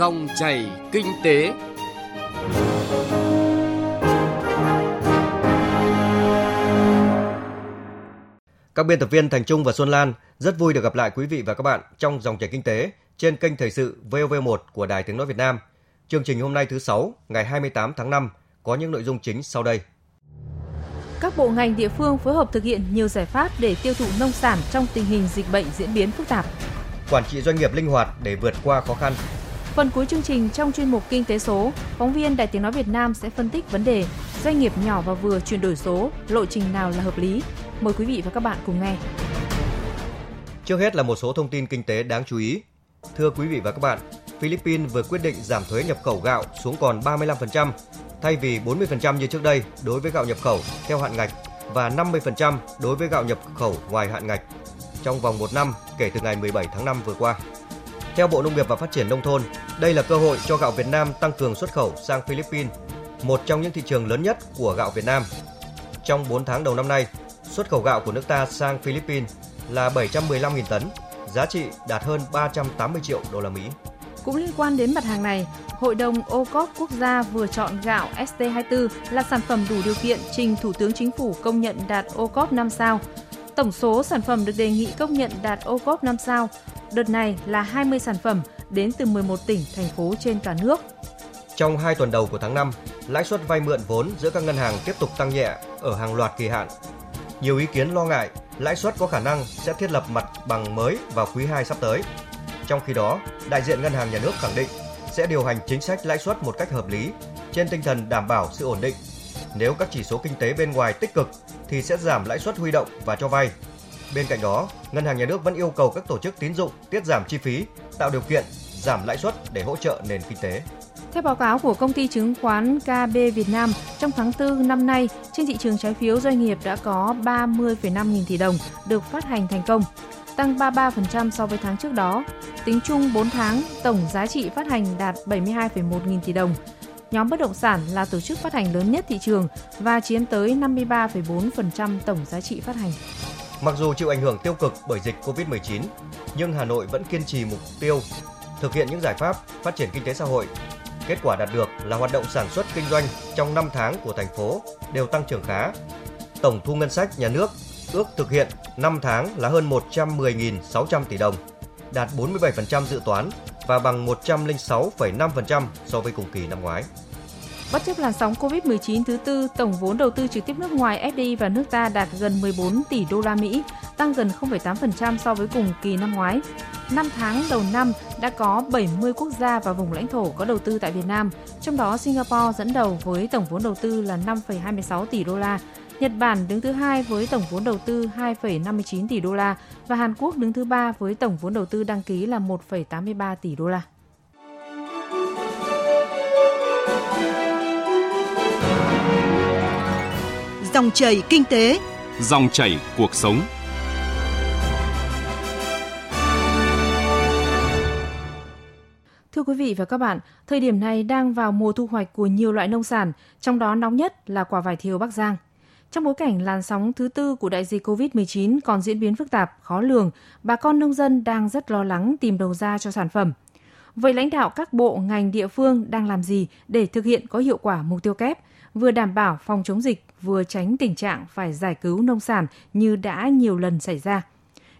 Dòng chảy kinh tế. Các biên tập viên Thành Trung và Xuân Lan rất vui được gặp lại quý vị và các bạn trong dòng chảy kinh tế trên kênh thời sự VOV1 của Đài Tiếng nói Việt Nam. Chương trình hôm nay thứ sáu, ngày 28 tháng 5 có những nội dung chính sau đây. Các bộ ngành địa phương phối hợp thực hiện nhiều giải pháp để tiêu thụ nông sản trong tình hình dịch bệnh diễn biến phức tạp. Quản trị doanh nghiệp linh hoạt để vượt qua khó khăn. Phần cuối chương trình trong chuyên mục Kinh tế số, phóng viên Đài Tiếng Nói Việt Nam sẽ phân tích vấn đề doanh nghiệp nhỏ và vừa chuyển đổi số, lộ trình nào là hợp lý. Mời quý vị và các bạn cùng nghe. Trước hết là một số thông tin kinh tế đáng chú ý. Thưa quý vị và các bạn, Philippines vừa quyết định giảm thuế nhập khẩu gạo xuống còn 35% thay vì 40% như trước đây đối với gạo nhập khẩu theo hạn ngạch và 50% đối với gạo nhập khẩu ngoài hạn ngạch trong vòng một năm kể từ ngày 17 tháng 5 vừa qua. Theo Bộ Nông nghiệp và Phát triển Nông thôn, đây là cơ hội cho gạo Việt Nam tăng cường xuất khẩu sang Philippines, một trong những thị trường lớn nhất của gạo Việt Nam. Trong 4 tháng đầu năm nay, xuất khẩu gạo của nước ta sang Philippines là 715.000 tấn, giá trị đạt hơn 380 triệu đô la Mỹ. Cũng liên quan đến mặt hàng này, Hội đồng ô cốp quốc gia vừa chọn gạo ST24 là sản phẩm đủ điều kiện trình Thủ tướng Chính phủ công nhận đạt ô cốp 5 sao. Tổng số sản phẩm được đề nghị công nhận đạt ô cốp 5 sao đợt này là 20 sản phẩm đến từ 11 tỉnh, thành phố trên cả nước. Trong 2 tuần đầu của tháng 5, lãi suất vay mượn vốn giữa các ngân hàng tiếp tục tăng nhẹ ở hàng loạt kỳ hạn. Nhiều ý kiến lo ngại lãi suất có khả năng sẽ thiết lập mặt bằng mới vào quý 2 sắp tới. Trong khi đó, đại diện ngân hàng nhà nước khẳng định sẽ điều hành chính sách lãi suất một cách hợp lý trên tinh thần đảm bảo sự ổn định. Nếu các chỉ số kinh tế bên ngoài tích cực thì sẽ giảm lãi suất huy động và cho vay. Bên cạnh đó, ngân hàng nhà nước vẫn yêu cầu các tổ chức tín dụng tiết giảm chi phí, tạo điều kiện giảm lãi suất để hỗ trợ nền kinh tế. Theo báo cáo của công ty chứng khoán KB Việt Nam, trong tháng 4 năm nay, trên thị trường trái phiếu doanh nghiệp đã có 30,5 nghìn tỷ đồng được phát hành thành công, tăng 33% so với tháng trước đó. Tính chung 4 tháng, tổng giá trị phát hành đạt 72,1 nghìn tỷ đồng. Nhóm bất động sản là tổ chức phát hành lớn nhất thị trường và chiếm tới 53,4% tổng giá trị phát hành. Mặc dù chịu ảnh hưởng tiêu cực bởi dịch Covid-19, nhưng Hà Nội vẫn kiên trì mục tiêu thực hiện những giải pháp phát triển kinh tế xã hội. Kết quả đạt được là hoạt động sản xuất kinh doanh trong 5 tháng của thành phố đều tăng trưởng khá. Tổng thu ngân sách nhà nước ước thực hiện 5 tháng là hơn 110.600 tỷ đồng, đạt 47% dự toán và bằng 106,5% so với cùng kỳ năm ngoái. Bất chấp làn sóng Covid-19 thứ tư, tổng vốn đầu tư trực tiếp nước ngoài FDI vào nước ta đạt gần 14 tỷ đô la Mỹ, tăng gần 0,8% so với cùng kỳ năm ngoái. 5 tháng đầu năm đã có 70 quốc gia và vùng lãnh thổ có đầu tư tại Việt Nam, trong đó Singapore dẫn đầu với tổng vốn đầu tư là 5,26 tỷ đô la, Nhật Bản đứng thứ hai với tổng vốn đầu tư 2,59 tỷ đô la và Hàn Quốc đứng thứ ba với tổng vốn đầu tư đăng ký là 1,83 tỷ đô la. Dòng chảy kinh tế, dòng chảy cuộc sống. Thưa quý vị và các bạn, thời điểm này đang vào mùa thu hoạch của nhiều loại nông sản, trong đó nóng nhất là quả vải thiều Bắc Giang. Trong bối cảnh làn sóng thứ tư của đại dịch COVID-19 còn diễn biến phức tạp, khó lường, bà con nông dân đang rất lo lắng tìm đầu ra cho sản phẩm. Vậy lãnh đạo các bộ, ngành địa phương đang làm gì để thực hiện có hiệu quả mục tiêu kép, vừa đảm bảo phòng chống dịch, vừa tránh tình trạng phải giải cứu nông sản như đã nhiều lần xảy ra?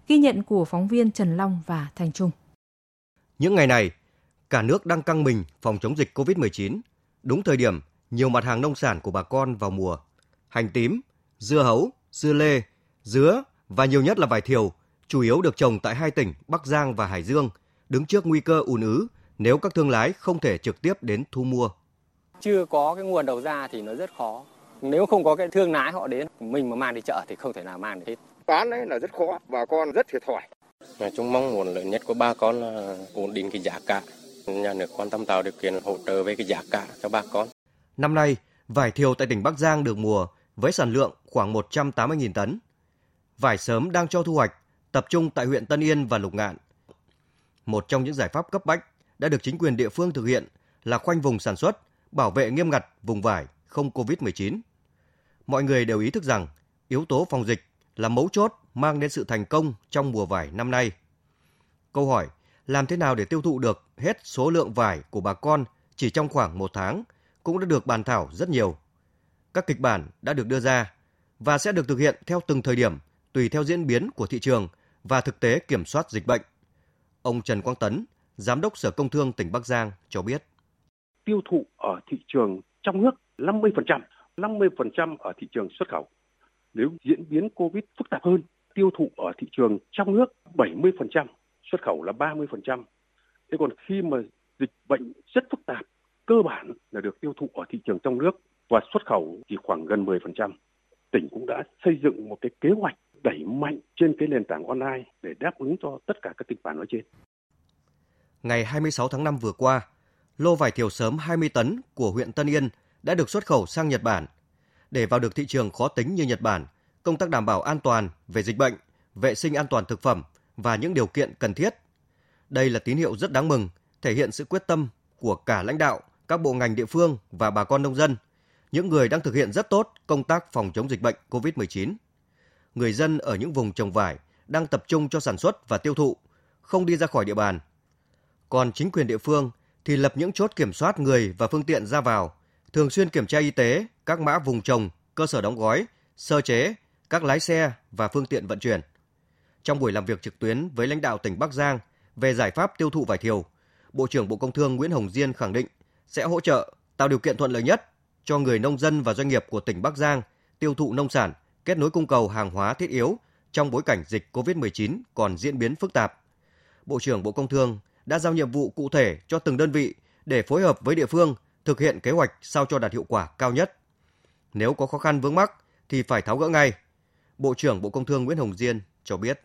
Ghi nhận của phóng viên Trần Long và Thành Trung. Những ngày này, cả nước đang căng mình phòng chống dịch COVID-19. Đúng thời điểm, nhiều mặt hàng nông sản của bà con vào mùa. Hành tím, dưa hấu, dưa lê, dứa và nhiều nhất là vải thiều, chủ yếu được trồng tại hai tỉnh Bắc Giang và Hải Dương, đứng trước nguy cơ ùn ứ nếu các thương lái không thể trực tiếp đến thu mua. Chưa có cái nguồn đầu ra thì nó rất khó. Nếu không có cái thương lái họ đến, mình mà mang đi chợ thì không thể nào mang được hết. Bán đấy là rất khó, bà con rất thiệt thòi. Nói chung mong muốn lớn nhất của bà con là ổn định cái giá cả. Nhà nước quan tâm tạo điều kiện hỗ trợ về cái giá cả cho bà con. Năm nay, vải thiều tại tỉnh Bắc Giang được mùa với sản lượng khoảng 180.000 tấn. Vải sớm đang cho thu hoạch, tập trung tại huyện Tân Yên và Lục Ngạn. Một trong những giải pháp cấp bách đã được chính quyền địa phương thực hiện là khoanh vùng sản xuất, bảo vệ nghiêm ngặt vùng vải không COVID-19. Mọi người đều ý thức rằng yếu tố phòng dịch là mấu chốt mang đến sự thành công trong mùa vải năm nay. Câu hỏi, làm thế nào để tiêu thụ được hết số lượng vải của bà con chỉ trong khoảng một tháng cũng đã được bàn thảo rất nhiều. Các kịch bản đã được đưa ra và sẽ được thực hiện theo từng thời điểm tùy theo diễn biến của thị trường và thực tế kiểm soát dịch bệnh. Ông Trần Quang Tấn, Giám đốc Sở Công Thương tỉnh Bắc Giang cho biết. Tiêu thụ ở thị trường trong nước 50%, 50% ở thị trường xuất khẩu. Nếu diễn biến Covid phức tạp hơn, tiêu thụ ở thị trường trong nước 70%, xuất khẩu là 30%. Thế còn khi mà dịch bệnh rất phức tạp, cơ bản là được tiêu thụ ở thị trường trong nước và xuất khẩu chỉ khoảng gần 10%. Tỉnh cũng đã xây dựng một cái kế hoạch đẩy mạnh trên cái nền tảng online để đáp ứng cho tất cả các kịch bản nói trên. Ngày 26 tháng 5 vừa qua, lô vải thiều sớm 20 tấn của huyện Tân Yên đã được xuất khẩu sang Nhật Bản. Để vào được thị trường khó tính như Nhật Bản, công tác đảm bảo an toàn về dịch bệnh, vệ sinh an toàn thực phẩm và những điều kiện cần thiết. Đây là tín hiệu rất đáng mừng, thể hiện sự quyết tâm của cả lãnh đạo, các bộ ngành địa phương và bà con nông dân, những người đang thực hiện rất tốt công tác phòng chống dịch bệnh COVID-19. Người dân ở những vùng trồng vải đang tập trung cho sản xuất và tiêu thụ, không đi ra khỏi địa bàn. Còn chính quyền địa phương thì lập những chốt kiểm soát người và phương tiện ra vào, thường xuyên kiểm tra y tế các mã vùng trồng, cơ sở đóng gói, sơ chế, các lái xe và phương tiện vận chuyển. Trong buổi làm việc trực tuyến với lãnh đạo tỉnh Bắc Giang về giải pháp tiêu thụ vải thiều, Bộ trưởng Bộ Công Thương Nguyễn Hồng Diên khẳng định sẽ hỗ trợ tạo điều kiện thuận lợi nhất cho người nông dân và doanh nghiệp của tỉnh Bắc Giang tiêu thụ nông sản, kết nối cung cầu hàng hóa thiết yếu trong bối cảnh dịch COVID-19 còn diễn biến phức tạp. Bộ trưởng Bộ Công Thương đã giao nhiệm vụ cụ thể cho từng đơn vị để phối hợp với địa phương thực hiện kế hoạch sao cho đạt hiệu quả cao nhất. Nếu có khó khăn vướng mắc thì phải tháo gỡ ngay. Bộ trưởng Bộ Công Thương Nguyễn Hồng Diên cho biết.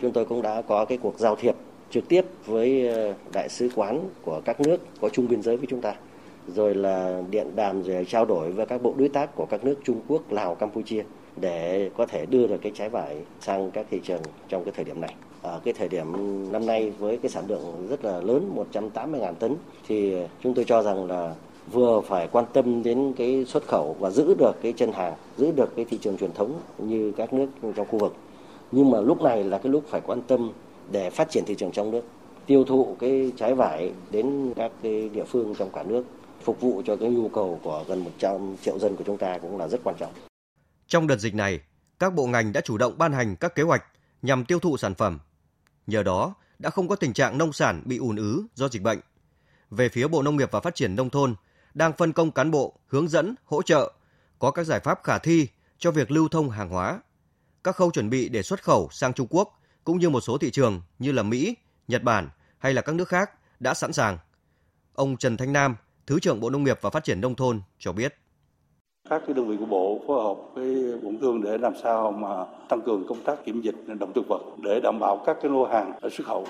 Chúng tôi cũng đã có cái cuộc giao thiệp trực tiếp với ờ, đại sứ quán của các nước có chung biên giới với chúng ta rồi là điện đàm rồi trao đổi với các bộ đối tác của các nước Trung Quốc, Lào, Campuchia để có thể đưa được cái trái vải sang các thị trường trong cái thời điểm này. Ở cái thời điểm năm nay với cái sản lượng rất là lớn 180.000 tấn thì chúng tôi cho rằng là vừa phải quan tâm đến cái xuất khẩu và giữ được cái chân hàng, giữ được cái thị trường truyền thống như các nước trong khu vực. Nhưng mà lúc này là cái lúc phải quan tâm để phát triển thị trường trong nước, tiêu thụ cái trái vải đến các cái địa phương trong cả nước phục vụ cho cái nhu cầu của gần 100 triệu dân của chúng ta cũng là rất quan trọng. Trong đợt dịch này, các bộ ngành đã chủ động ban hành các kế hoạch nhằm tiêu thụ sản phẩm. Nhờ đó, đã không có tình trạng nông sản bị ùn ứ do dịch bệnh. Về phía Bộ Nông nghiệp và Phát triển Nông thôn, đang phân công cán bộ, hướng dẫn, hỗ trợ, có các giải pháp khả thi cho việc lưu thông hàng hóa. Các khâu chuẩn bị để xuất khẩu sang Trung Quốc cũng như một số thị trường như là Mỹ, Nhật Bản hay là các nước khác đã sẵn sàng. Ông Trần Thanh Nam, Thứ trưởng Bộ Nông nghiệp và Phát triển Nông thôn cho biết. Các cái đơn vị của Bộ phối hợp với Bộ Thương để làm sao mà tăng cường công tác kiểm dịch động thực vật để đảm bảo các cái lô hàng ở xuất khẩu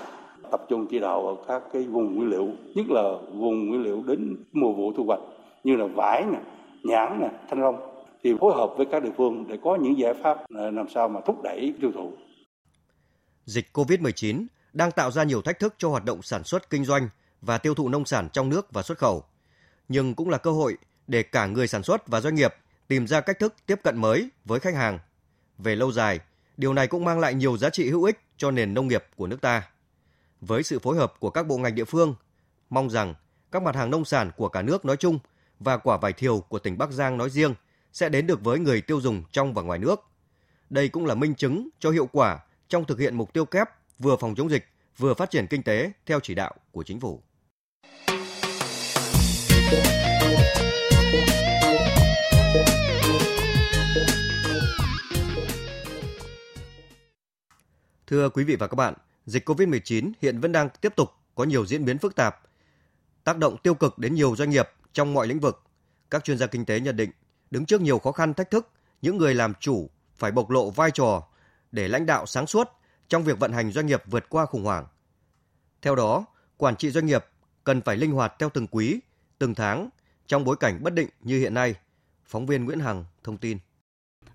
tập trung chỉ đạo ở các cái vùng nguyên liệu, nhất là vùng nguyên liệu đến mùa vụ thu hoạch như là vải nè, nhãn nè, thanh long thì phối hợp với các địa phương để có những giải pháp ờ, làm sao mà thúc đẩy tiêu thụ. Dịch COVID-19 đang tạo ra nhiều thách thức cho hoạt động sản xuất kinh doanh và tiêu thụ nông sản trong nước và xuất khẩu nhưng cũng là cơ hội để cả người sản xuất và doanh nghiệp tìm ra cách thức tiếp cận mới với khách hàng. Về lâu dài, điều này cũng mang lại nhiều giá trị hữu ích cho nền nông nghiệp của nước ta. Với sự phối hợp của các bộ ngành địa phương, mong rằng các mặt hàng nông sản của cả nước nói chung và quả vải thiều của tỉnh Bắc Giang nói riêng sẽ đến được với người tiêu dùng trong và ngoài nước. Đây cũng là minh chứng cho hiệu quả trong thực hiện mục tiêu kép vừa phòng chống dịch, vừa phát triển kinh tế theo chỉ đạo của chính phủ. Thưa quý vị và các bạn, dịch COVID-19 hiện vẫn đang tiếp tục có nhiều diễn biến phức tạp, tác động tiêu cực đến nhiều doanh nghiệp trong mọi lĩnh vực. Các chuyên gia kinh tế nhận định, đứng trước nhiều khó khăn thách thức, những người làm chủ phải bộc lộ vai trò để lãnh đạo sáng suốt trong việc vận hành doanh nghiệp vượt qua khủng hoảng. Theo đó, quản trị doanh nghiệp cần phải linh hoạt theo từng quý, từng tháng trong bối cảnh bất định như hiện nay. Phóng viên Nguyễn Hằng thông tin.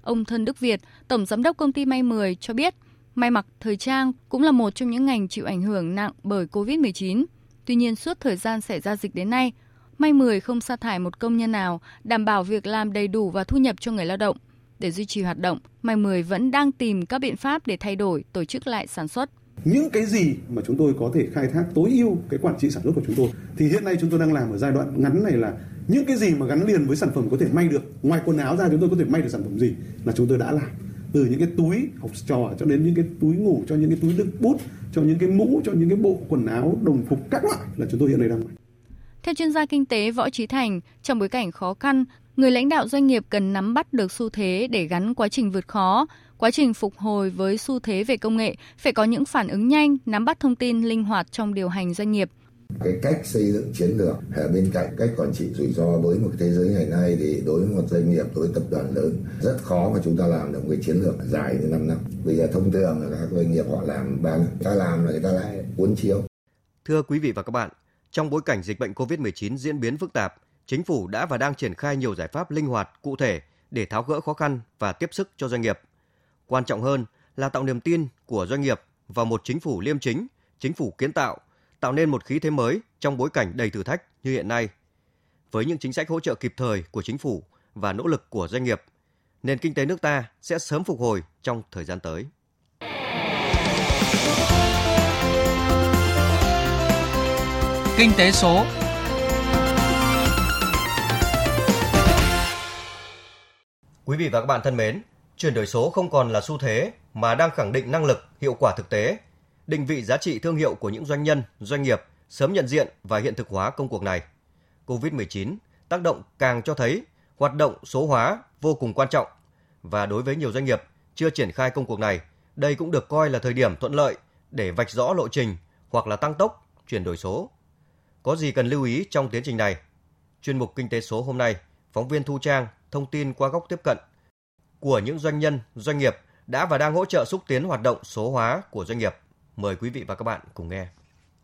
Ông Thân Đức Việt, Tổng Giám đốc công ty May 10 cho biết, may mặc, thời trang cũng là một trong những ngành chịu ảnh hưởng nặng bởi COVID-19. Tuy nhiên, suốt thời gian xảy ra dịch đến nay, May 10 không sa thải một công nhân nào, đảm bảo việc làm đầy đủ và thu nhập cho người lao động. Để duy trì hoạt động, May 10 vẫn đang tìm các biện pháp để thay đổi, tổ chức lại sản xuất. những cái gì mà chúng tôi có thể khai thác tối ưu cái quản trị sản xuất của chúng tôi thì hiện nay chúng tôi đang làm ở giai đoạn ngắn này là những cái gì mà gắn liền với sản phẩm có thể may được ngoài quần áo ra chúng tôi có thể may được sản phẩm gì là chúng tôi đã làm từ những cái túi học trò cho đến những cái túi ngủ cho những cái túi đựng bút cho những cái mũ cho những cái bộ quần áo đồng phục các loại là chúng tôi hiện nay đang may theo chuyên gia kinh tế Võ Trí Thành, trong bối cảnh khó khăn, người lãnh đạo doanh nghiệp cần nắm bắt được xu thế để gắn quá trình vượt khó, quá trình phục hồi với xu thế về công nghệ, phải có những phản ứng nhanh, nắm bắt thông tin linh hoạt trong điều hành doanh nghiệp. Cái cách xây dựng chiến lược ở bên cạnh cách quản trị rủi ro với một thế giới ngày nay thì đối với một doanh nghiệp, đối với tập đoàn lớn rất khó mà chúng ta làm được một cái chiến lược dài như 5 năm. Bây giờ thông thường là các doanh nghiệp họ làm ba năm, ta làm là người ta lại cuốn chiếu. Thưa quý vị và các bạn, trong bối cảnh dịch bệnh COVID-19 diễn biến phức tạp, chính phủ đã và đang triển khai nhiều giải pháp linh hoạt, cụ thể để tháo gỡ khó khăn và tiếp sức cho doanh nghiệp. Quan trọng hơn là tạo niềm tin của doanh nghiệp vào một chính phủ liêm chính, chính phủ kiến tạo, tạo nên một khí thế mới trong bối cảnh đầy thử thách như hiện nay. Với những chính sách hỗ trợ kịp thời của chính phủ và nỗ lực của doanh nghiệp, nền kinh tế nước ta sẽ sớm phục hồi trong thời gian tới. Kinh tế số Quý vị và các bạn thân mến, chuyển đổi số không còn là xu thế mà đang khẳng định năng lực, hiệu quả thực tế, định vị giá trị thương hiệu của những doanh nhân, doanh nghiệp sớm nhận diện và hiện thực hóa công cuộc này. COVID-19 tác động càng cho thấy hoạt động số hóa vô cùng quan trọng và đối với nhiều doanh nghiệp chưa triển khai công cuộc này, đây cũng được coi là thời điểm thuận lợi để vạch rõ lộ trình hoặc là tăng tốc chuyển đổi số. Có gì cần lưu ý trong tiến trình này? Chuyên mục Kinh tế số hôm nay, phóng viên Thu Trang thông tin qua góc tiếp cận của những doanh nhân, doanh nghiệp đã và đang hỗ trợ xúc tiến hoạt động số hóa của doanh nghiệp. Mời quý vị và các bạn cùng nghe.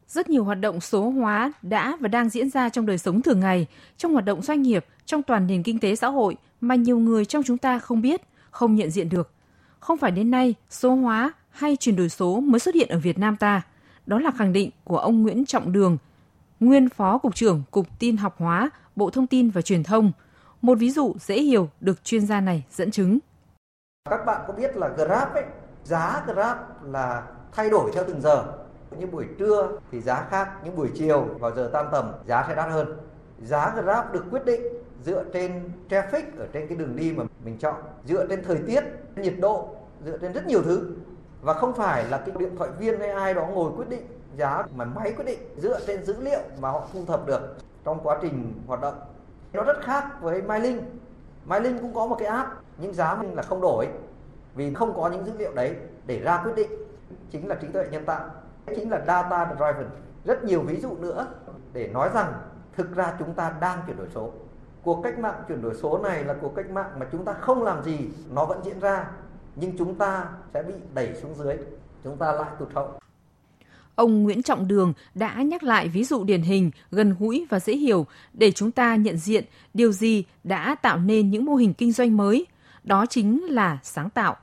Rất nhiều hoạt động số hóa đã và đang diễn ra trong đời sống thường ngày, trong hoạt động doanh nghiệp, trong toàn nền kinh tế xã hội mà nhiều người trong chúng ta không biết, không nhận diện được. Không phải đến nay, số hóa hay chuyển đổi số mới xuất hiện ở Việt Nam ta. Đó là khẳng định của ông Nguyễn Trọng Đường, nguyên Phó Cục trưởng Cục Tin học hóa, Bộ Thông tin và Truyền thông. Một ví dụ dễ hiểu được chuyên gia này dẫn chứng. Các bạn có biết là Grab ấy, giá Grab là thay đổi theo từng giờ. Những buổi trưa thì giá khác, những buổi chiều vào giờ tan tầm giá sẽ đắt hơn. Giá Grab được quyết định dựa trên traffic ở trên cái đường đi mà mình chọn, dựa trên thời tiết, nhiệt độ, dựa trên rất nhiều thứ. Và không phải là cái điện thoại viên hay ai đó ngồi quyết định giá mà máy quyết định dựa trên dữ liệu mà họ thu thập được trong quá trình hoạt động. Nó rất khác với MyLink. MyLink cũng có một cái app nhưng giá mình là không đổi vì không có những dữ liệu đấy để ra quyết định chính là trí tuệ nhân tạo chính là data driven rất nhiều ví dụ nữa để nói rằng thực ra chúng ta đang chuyển đổi số cuộc cách mạng chuyển đổi số này là cuộc cách mạng mà chúng ta không làm gì nó vẫn diễn ra nhưng chúng ta sẽ bị đẩy xuống dưới chúng ta lại tụt hậu Ông Nguyễn Trọng Đường đã nhắc lại ví dụ điển hình, gần gũi và dễ hiểu để chúng ta nhận diện điều gì đã tạo nên những mô hình kinh doanh mới. Đó chính là sáng tạo.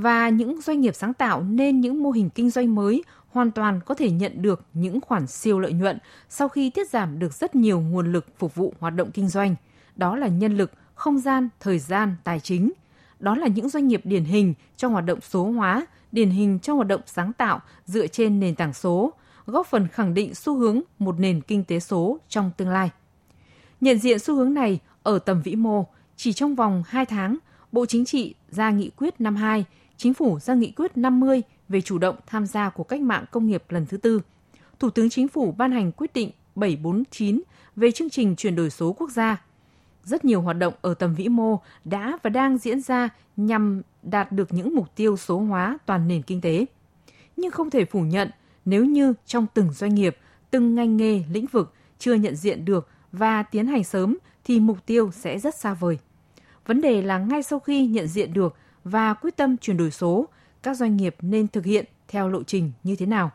Và những doanh nghiệp sáng tạo nên những mô hình kinh doanh mới hoàn toàn có thể nhận được những khoản siêu lợi nhuận sau khi tiết giảm được rất nhiều nguồn lực phục vụ hoạt động kinh doanh. Đó là nhân lực, không gian, thời gian, tài chính. Đó là những doanh nghiệp điển hình trong hoạt động số hóa, điển hình trong hoạt động sáng tạo dựa trên nền tảng số, góp phần khẳng định xu hướng một nền kinh tế số trong tương lai. Nhận diện xu hướng này ở tầm vĩ mô, chỉ trong vòng 2 tháng, Bộ Chính trị ra nghị quyết 52, Chính phủ ra nghị quyết 50 về chủ động tham gia của cách mạng công nghiệp lần thứ tư. Thủ tướng Chính phủ ban hành quyết định 749 về chương trình chuyển đổi số quốc gia. Rất nhiều hoạt động ở tầm vĩ mô đã và đang diễn ra nhằm đạt được những mục tiêu số hóa toàn nền kinh tế. Nhưng không thể phủ nhận, nếu như trong từng doanh nghiệp, từng ngành nghề, lĩnh vực chưa nhận diện được và tiến hành sớm thì mục tiêu sẽ rất xa vời. Vấn đề là ngay sau khi nhận diện được và quyết tâm chuyển đổi số, các doanh nghiệp nên thực hiện theo lộ trình như thế nào?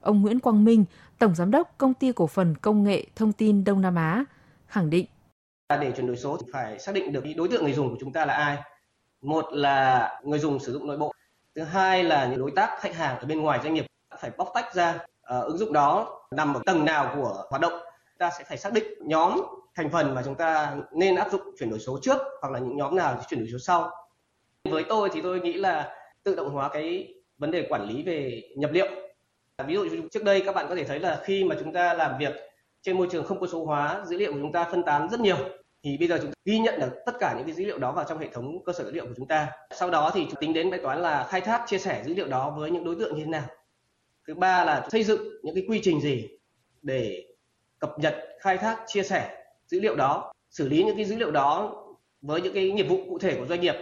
Ông Nguyễn Quang Minh, Tổng Giám đốc Công ty Cổ phần Công nghệ Thông tin Đông Nam Á, khẳng định. Để chuyển đổi số thì phải xác định được đối tượng người dùng của chúng ta là ai. Một là người dùng sử dụng nội bộ. Thứ hai là những đối tác khách hàng ở bên ngoài doanh nghiệp phải bóc tách ra uh, ứng dụng đó nằm ở tầng nào của hoạt động. Ta sẽ phải xác định nhóm thành phần mà chúng ta nên áp dụng chuyển đổi số trước hoặc là những nhóm nào chuyển đổi số sau. Với tôi thì tôi nghĩ là tự động hóa cái vấn đề quản lý về nhập liệu. À, ví dụ trước đây các bạn có thể thấy là khi mà chúng ta làm việc trên môi trường không có số hóa, dữ liệu của chúng ta phân tán rất nhiều thì bây giờ chúng ta ghi nhận được tất cả những cái dữ liệu đó vào trong hệ thống cơ sở dữ liệu của chúng ta. Sau đó thì tính đến bài toán là khai thác chia sẻ dữ liệu đó với những đối tượng như thế nào. Thứ ba là xây dựng những cái quy trình gì để cập nhật, khai thác, chia sẻ dữ liệu đó, xử lý những cái dữ liệu đó với những cái nghiệp vụ cụ thể của doanh nghiệp.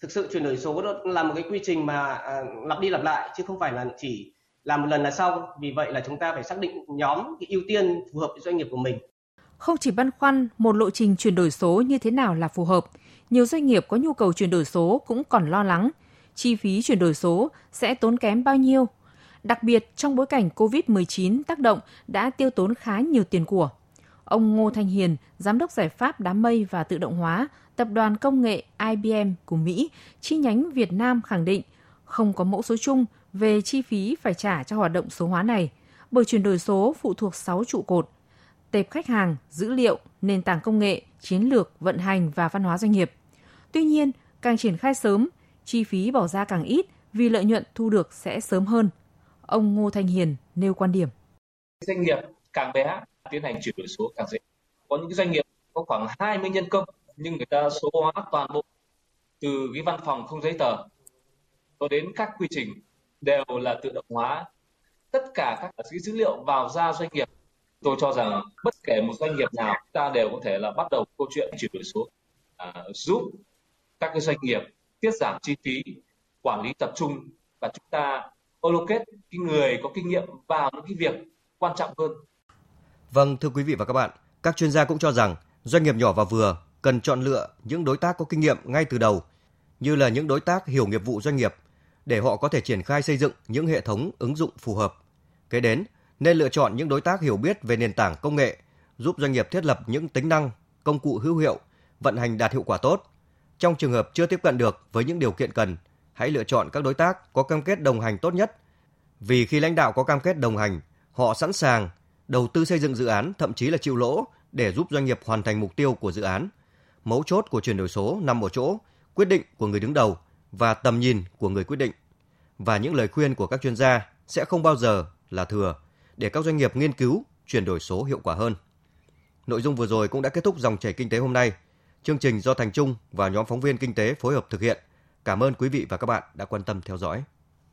Thực sự chuyển đổi số đó là một cái quy trình mà à, lặp đi lặp lại chứ không phải là chỉ làm một lần là xong. Vì vậy là chúng ta phải xác định nhóm cái ưu tiên phù hợp với doanh nghiệp của mình. Không chỉ băn khoăn một lộ trình chuyển đổi số như thế nào là phù hợp, nhiều doanh nghiệp có nhu cầu chuyển đổi số cũng còn lo lắng chi phí chuyển đổi số sẽ tốn kém bao nhiêu. Đặc biệt trong bối cảnh COVID-19 tác động đã tiêu tốn khá nhiều tiền của. Ông Ngô Thanh Hiền, Giám đốc giải pháp đám mây và tự động hóa, Tập đoàn Công nghệ IBM của Mỹ, chi nhánh Việt Nam khẳng định không có mẫu số chung về chi phí phải trả cho hoạt động số hóa này, bởi chuyển đổi số phụ thuộc 6 trụ cột. Tệp khách hàng, dữ liệu, nền tảng công nghệ, chiến lược, vận hành và văn hóa doanh nghiệp. Tuy nhiên, càng triển khai sớm, chi phí bỏ ra càng ít vì lợi nhuận thu được sẽ sớm hơn. Ông Ngô Thanh Hiền nêu quan điểm. Doanh nghiệp càng bé tiến hành chuyển đổi số càng dễ. Có những doanh nghiệp có khoảng 20 nhân công nhưng người ta số hóa toàn bộ từ cái văn phòng không giấy tờ cho đến các quy trình đều là tự động hóa tất cả các cái dữ liệu vào ra doanh nghiệp tôi cho rằng bất kể một doanh nghiệp nào ta đều có thể là bắt đầu câu chuyện chuyển đổi số à, giúp các cái doanh nghiệp tiết giảm chi phí quản lý tập trung và chúng ta allocate cái người có kinh nghiệm vào những cái việc quan trọng hơn. Vâng, thưa quý vị và các bạn, các chuyên gia cũng cho rằng doanh nghiệp nhỏ và vừa cần chọn lựa những đối tác có kinh nghiệm ngay từ đầu, như là những đối tác hiểu nghiệp vụ doanh nghiệp, để họ có thể triển khai xây dựng những hệ thống ứng dụng phù hợp. Kế đến, nên lựa chọn những đối tác hiểu biết về nền tảng công nghệ, giúp doanh nghiệp thiết lập những tính năng, công cụ hữu hiệu, vận hành đạt hiệu quả tốt. Trong trường hợp chưa tiếp cận được với những điều kiện cần, hãy lựa chọn các đối tác có cam kết đồng hành tốt nhất. Vì khi lãnh đạo có cam kết đồng hành, họ sẵn sàng đầu tư xây dựng dự án, thậm chí là chịu lỗ để giúp doanh nghiệp hoàn thành mục tiêu của dự án. Mấu chốt của chuyển đổi số nằm ở chỗ quyết định của người đứng đầu và tầm nhìn của người quyết định. Và những lời khuyên của các chuyên gia sẽ không bao giờ là thừa để các doanh nghiệp nghiên cứu chuyển đổi số hiệu quả hơn. Nội dung vừa rồi cũng đã kết thúc dòng chảy kinh tế hôm nay. Chương trình do Thành Trung và nhóm phóng viên kinh tế phối hợp thực hiện. Cảm ơn quý vị và các bạn đã quan tâm theo dõi.